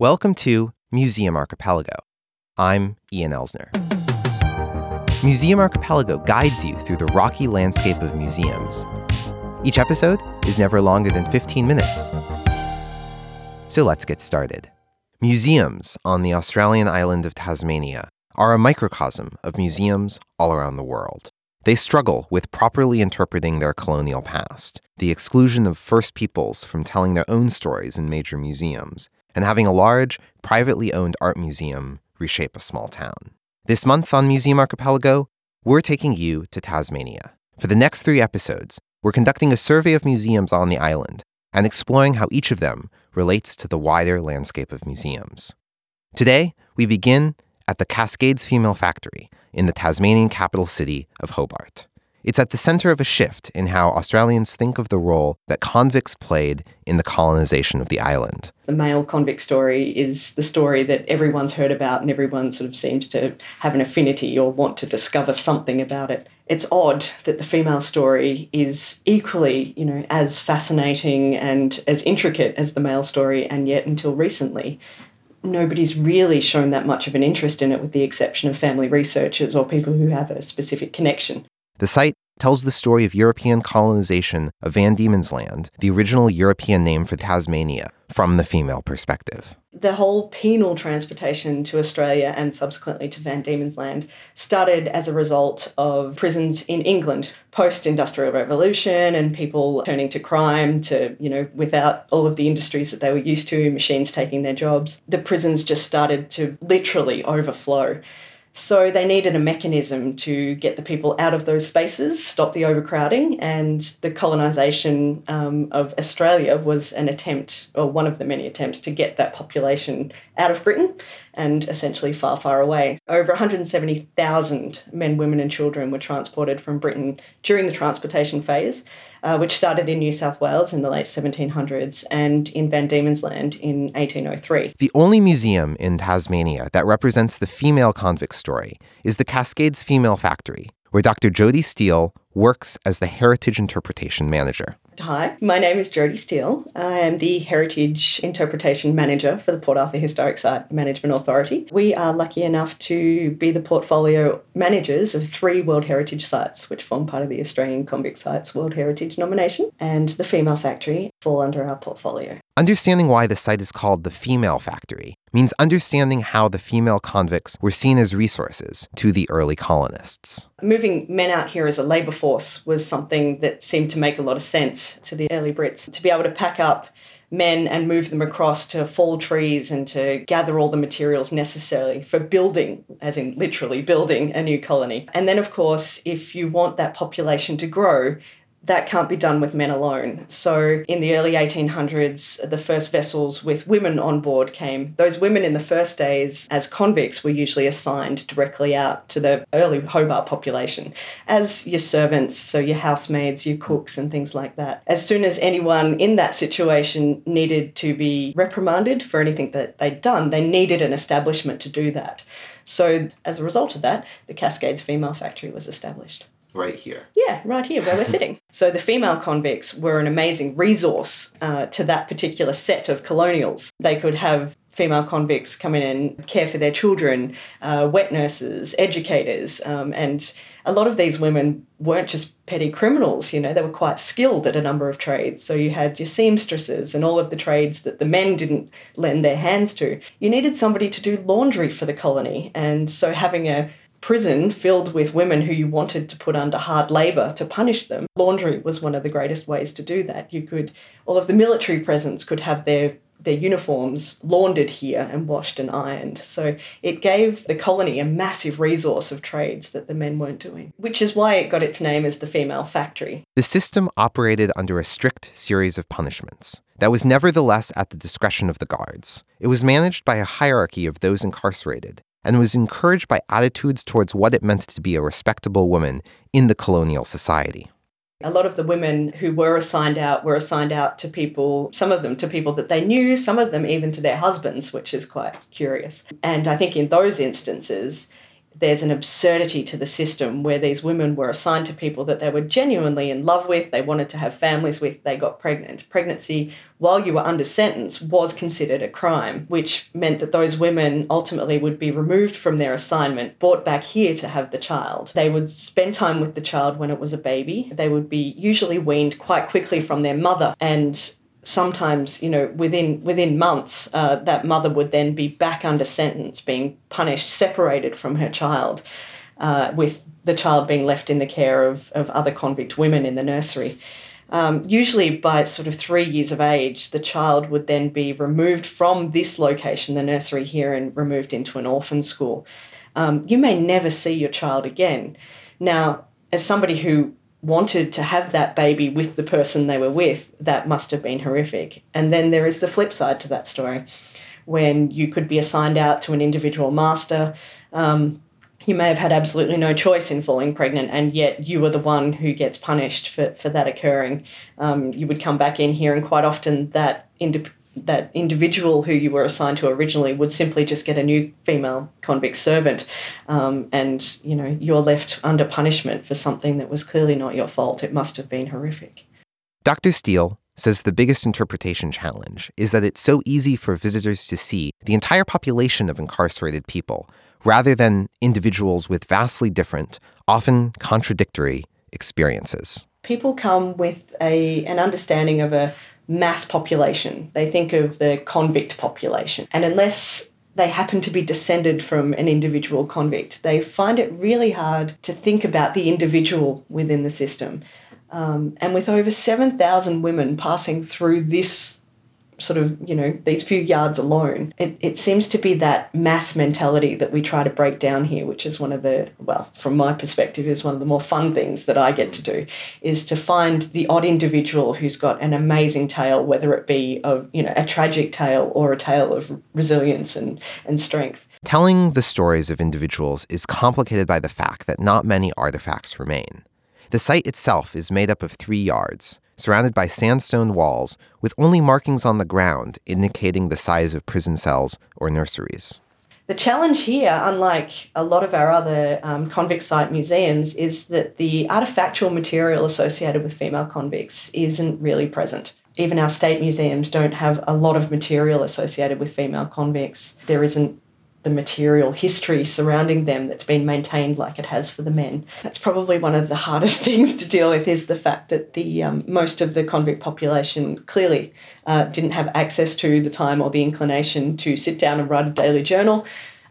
Welcome to Museum Archipelago. I'm Ian Elsner. Museum Archipelago guides you through the rocky landscape of museums. Each episode is never longer than 15 minutes. So let's get started. Museums on the Australian island of Tasmania are a microcosm of museums all around the world. They struggle with properly interpreting their colonial past, the exclusion of First Peoples from telling their own stories in major museums, and having a large, privately owned art museum reshape a small town. This month on Museum Archipelago, we're taking you to Tasmania. For the next three episodes, we're conducting a survey of museums on the island and exploring how each of them relates to the wider landscape of museums. Today, we begin at the Cascades Female Factory in the Tasmanian capital city of Hobart. It's at the center of a shift in how Australians think of the role that convicts played in the colonization of the island. The male convict story is the story that everyone's heard about and everyone sort of seems to have an affinity or want to discover something about it. It's odd that the female story is equally, you know, as fascinating and as intricate as the male story and yet until recently nobody's really shown that much of an interest in it, with the exception of family researchers or people who have a specific connection. The site tells the story of European colonization of Van Diemen's Land, the original European name for Tasmania, from the female perspective. The whole penal transportation to Australia and subsequently to Van Diemen's Land started as a result of prisons in England post industrial revolution and people turning to crime to, you know, without all of the industries that they were used to, machines taking their jobs. The prisons just started to literally overflow. So they needed a mechanism to get the people out of those spaces, stop the overcrowding, and the colonisation um, of Australia was an attempt, or one of the many attempts, to get that population out of Britain and essentially far, far away. Over 170,000 men, women, and children were transported from Britain during the transportation phase, uh, which started in New South Wales in the late 1700s and in Van Diemen's Land in 1803. The only museum in Tasmania that represents the female convict story is the Cascades Female Factory, where Dr. Jody Steele works as the Heritage Interpretation Manager. Hi, my name is Jody Steele. I am the Heritage Interpretation Manager for the Port Arthur Historic Site Management Authority. We are lucky enough to be the portfolio managers of three World Heritage sites, which form part of the Australian Convict Sites World Heritage nomination, and the Female Factory fall under our portfolio. Understanding why the site is called the Female Factory means understanding how the female convicts were seen as resources to the early colonists. Moving men out here as a labour force was something that seemed to make a lot of sense to the early Brits. To be able to pack up men and move them across to fall trees and to gather all the materials necessary for building, as in literally building a new colony. And then, of course, if you want that population to grow, that can't be done with men alone. So, in the early 1800s, the first vessels with women on board came. Those women in the first days, as convicts, were usually assigned directly out to the early Hobart population as your servants, so your housemaids, your cooks, and things like that. As soon as anyone in that situation needed to be reprimanded for anything that they'd done, they needed an establishment to do that. So, as a result of that, the Cascades Female Factory was established right here. Yeah, right here where we're sitting. So the female convicts were an amazing resource uh, to that particular set of colonials. They could have female convicts come in and care for their children, uh, wet nurses, educators, um, and a lot of these women weren't just petty criminals, you know, they were quite skilled at a number of trades. So you had your seamstresses and all of the trades that the men didn't lend their hands to. You needed somebody to do laundry for the colony, and so having a prison filled with women who you wanted to put under hard labour to punish them. Laundry was one of the greatest ways to do that. You could, all of the military presence could have their their uniforms laundered here and washed and ironed. So it gave the colony a massive resource of trades that the men weren't doing, which is why it got its name as the female factory. The system operated under a strict series of punishments that was nevertheless at the discretion of the guards. It was managed by a hierarchy of those incarcerated and was encouraged by attitudes towards what it meant to be a respectable woman in the colonial society. A lot of the women who were assigned out were assigned out to people, some of them to people that they knew, some of them even to their husbands, which is quite curious. And I think in those instances, there's an absurdity to the system where these women were assigned to people that they were genuinely in love with, they wanted to have families with, they got pregnant. Pregnancy, while you were under sentence, was considered a crime, which meant that those women ultimately would be removed from their assignment, brought back here to have the child. They would spend time with the child when it was a baby. They would be usually weaned quite quickly from their mother and sometimes you know within within months uh, that mother would then be back under sentence being punished separated from her child uh, with the child being left in the care of, of other convict women in the nursery. Um, usually by sort of three years of age the child would then be removed from this location the nursery here and removed into an orphan school. Um, you may never see your child again. Now as somebody who wanted to have that baby with the person they were with, that must have been horrific. And then there is the flip side to that story when you could be assigned out to an individual master. Um, you may have had absolutely no choice in falling pregnant, and yet you were the one who gets punished for, for that occurring. Um, you would come back in here, and quite often that that individual who you were assigned to originally would simply just get a new female convict servant, um, and you know you're left under punishment for something that was clearly not your fault. It must have been horrific. Dr. Steele says the biggest interpretation challenge is that it's so easy for visitors to see the entire population of incarcerated people rather than individuals with vastly different, often contradictory experiences. People come with a an understanding of a mass population. They think of the convict population. And unless they happen to be descended from an individual convict, they find it really hard to think about the individual within the system. Um, and with over 7,000 women passing through this sort of, you know, these few yards alone, it, it seems to be that mass mentality that we try to break down here, which is one of the, well, from my perspective, is one of the more fun things that I get to do, is to find the odd individual who's got an amazing tale, whether it be of, you know, a tragic tale or a tale of resilience and, and strength. Telling the stories of individuals is complicated by the fact that not many artifacts remain. The site itself is made up of three yards, surrounded by sandstone walls with only markings on the ground indicating the size of prison cells or nurseries. The challenge here, unlike a lot of our other um, convict site museums, is that the artifactual material associated with female convicts isn't really present. Even our state museums don't have a lot of material associated with female convicts. There isn't the material history surrounding them that's been maintained like it has for the men. That's probably one of the hardest things to deal with is the fact that the um, most of the convict population clearly uh, didn't have access to the time or the inclination to sit down and write a daily journal.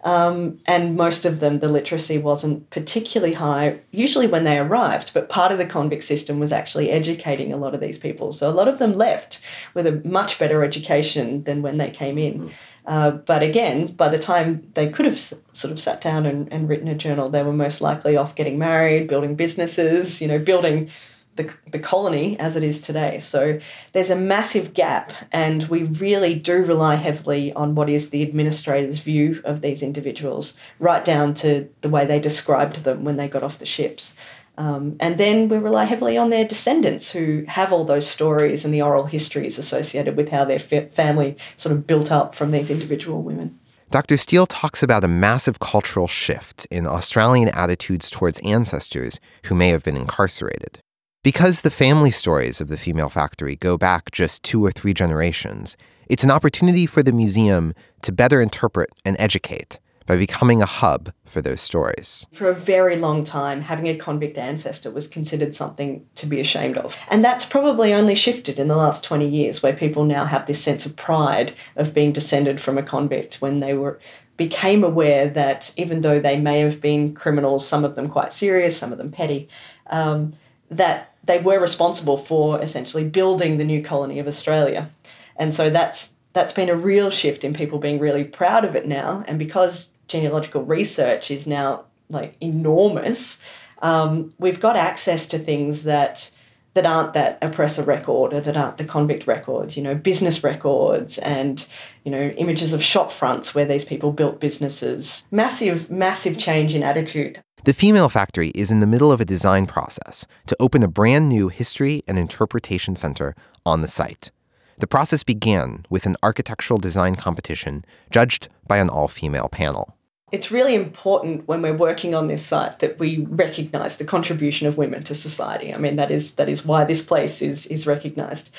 Um, and most of them, the literacy wasn't particularly high, usually when they arrived. But part of the convict system was actually educating a lot of these people. So a lot of them left with a much better education than when they came in. Mm. Uh, but again, by the time they could have s- sort of sat down and, and written a journal, they were most likely off getting married, building businesses, you know, building the, the colony as it is today. So there's a massive gap, and we really do rely heavily on what is the administrator's view of these individuals, right down to the way they described them when they got off the ships. Um, and then we rely heavily on their descendants who have all those stories and the oral histories associated with how their fa- family sort of built up from these individual women. Dr. Steele talks about a massive cultural shift in Australian attitudes towards ancestors who may have been incarcerated. Because the family stories of the female factory go back just two or three generations, it's an opportunity for the museum to better interpret and educate by becoming a hub for those stories. For a very long time, having a convict ancestor was considered something to be ashamed of. And that's probably only shifted in the last 20 years, where people now have this sense of pride of being descended from a convict when they were became aware that even though they may have been criminals, some of them quite serious, some of them petty, um, that they were responsible for essentially building the new colony of Australia. And so that's that's been a real shift in people being really proud of it now. And because genealogical research is now like enormous, um, we've got access to things that that aren't that oppressor record or that aren't the convict records, you know, business records and, you know, images of shop fronts where these people built businesses. Massive, massive change in attitude. The Female Factory is in the middle of a design process to open a brand new history and interpretation center on the site. The process began with an architectural design competition judged by an all female panel. It's really important when we're working on this site that we recognise the contribution of women to society. I mean, that is that is why this place is is recognised.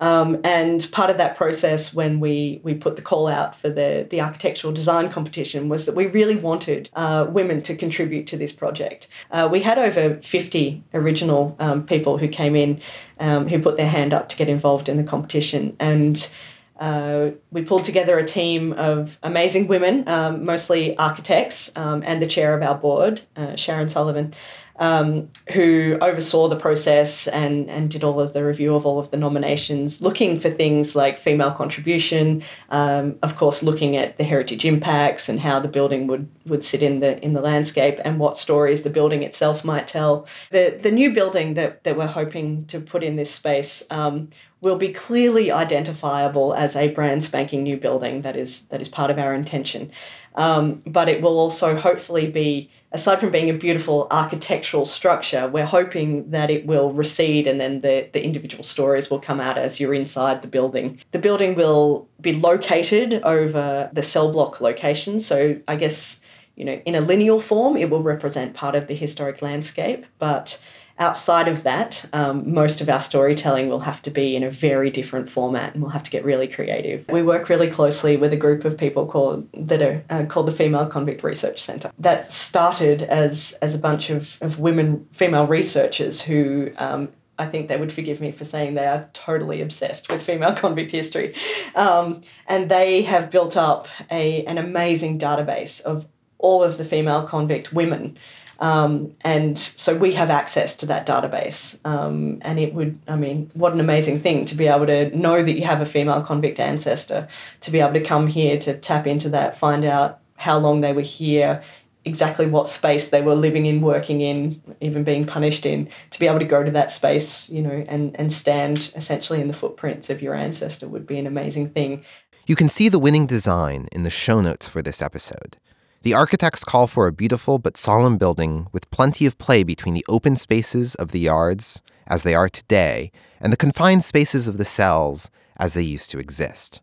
Um, and part of that process, when we we put the call out for the the architectural design competition, was that we really wanted uh, women to contribute to this project. Uh, we had over fifty original um, people who came in, um, who put their hand up to get involved in the competition, and uh, we pulled together a team of amazing women, um, mostly architects, um, and the chair of our board, uh, Sharon Sullivan, um, who oversaw the process and, and did all of the review of all of the nominations, looking for things like female contribution, um, of course, looking at the heritage impacts and how the building would, would sit in the in the landscape and what stories the building itself might tell. The the new building that, that we're hoping to put in this space um, will be clearly identifiable as a brand spanking new building. That is that is part of our intention. Um, but it will also hopefully be, aside from being a beautiful architectural structure, we're hoping that it will recede and then the, the individual stories will come out as you're inside the building. The building will be located over the cell block location. So I guess, you know, in a lineal form, it will represent part of the historic landscape, but outside of that, um, most of our storytelling will have to be in a very different format, and we'll have to get really creative. We work really closely with a group of people called that are uh, called the Female Convict Research Centre. That started as as a bunch of, of women, female researchers who. Um, I think they would forgive me for saying they are totally obsessed with female convict history. Um, and they have built up a, an amazing database of all of the female convict women um, and so we have access to that database. Um, and it would, I mean, what an amazing thing to be able to know that you have a female convict ancestor, to be able to come here to tap into that, find out how long they were here, exactly what space they were living in, working in, even being punished in, to be able to go to that space, you know, and, and stand essentially in the footprints of your ancestor would be an amazing thing. You can see the winning design in the show notes for this episode. The architects call for a beautiful but solemn building with plenty of play between the open spaces of the yards, as they are today, and the confined spaces of the cells, as they used to exist.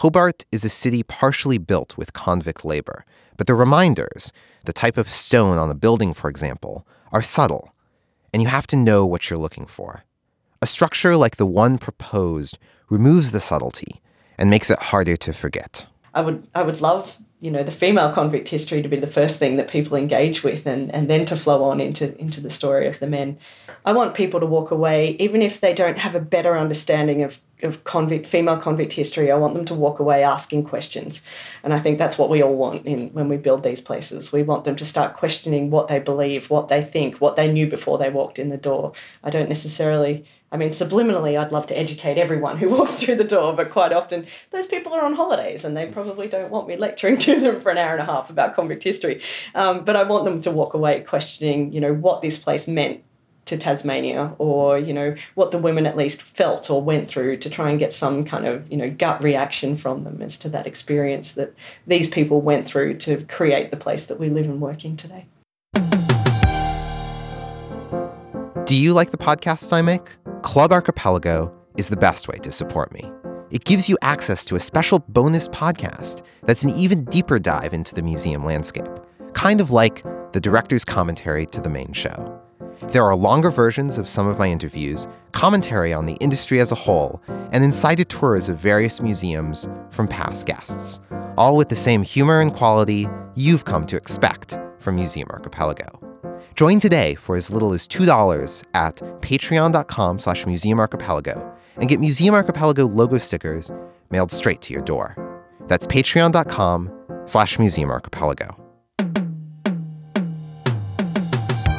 Hobart is a city partially built with convict labor, but the reminders, the type of stone on a building, for example, are subtle, and you have to know what you're looking for. A structure like the one proposed removes the subtlety and makes it harder to forget. I would I would love you know the female convict history to be the first thing that people engage with and, and then to flow on into into the story of the men. I want people to walk away. Even if they don't have a better understanding of, of convict female convict history i want them to walk away asking questions. And i think that's what we all want in when we build these places. We want them to start questioning what they believe what they think what they knew before they walked in the door. I don't necessarily I mean, subliminally, I'd love to educate everyone who walks through the door, but quite often those people are on holidays and they probably don't want me lecturing to them for an hour and a half about convict history. Um, but I want them to walk away questioning, you know, what this place meant to Tasmania or, you know, what the women at least felt or went through to try and get some kind of, you know, gut reaction from them as to that experience that these people went through to create the place that we live and work in today. Do you like the podcasts I make? Club Archipelago is the best way to support me. It gives you access to a special bonus podcast that's an even deeper dive into the museum landscape, kind of like the director's commentary to the main show. There are longer versions of some of my interviews, commentary on the industry as a whole, and insider tours of various museums from past guests, all with the same humor and quality you've come to expect from Museum Archipelago. Join today for as little as $2 at patreon.com slash museumarchipelago and get Museum Archipelago logo stickers mailed straight to your door. That's patreon.com slash museumarchipelago.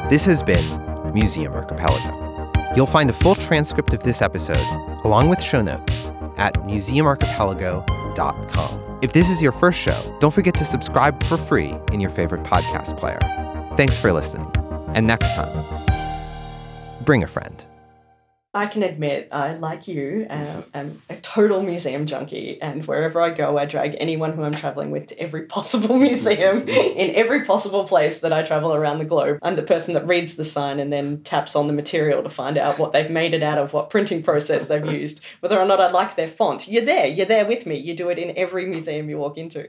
This has been Museum Archipelago. You'll find a full transcript of this episode, along with show notes, at museumarchipelago.com. If this is your first show, don't forget to subscribe for free in your favorite podcast player. Thanks for listening. And next time, bring a friend. I can admit, I, like you, um, am a total museum junkie, and wherever I go, I drag anyone who I'm traveling with to every possible museum in every possible place that I travel around the globe. I'm the person that reads the sign and then taps on the material to find out what they've made it out of, what printing process they've used, whether or not I like their font. You're there, you're there with me. You do it in every museum you walk into.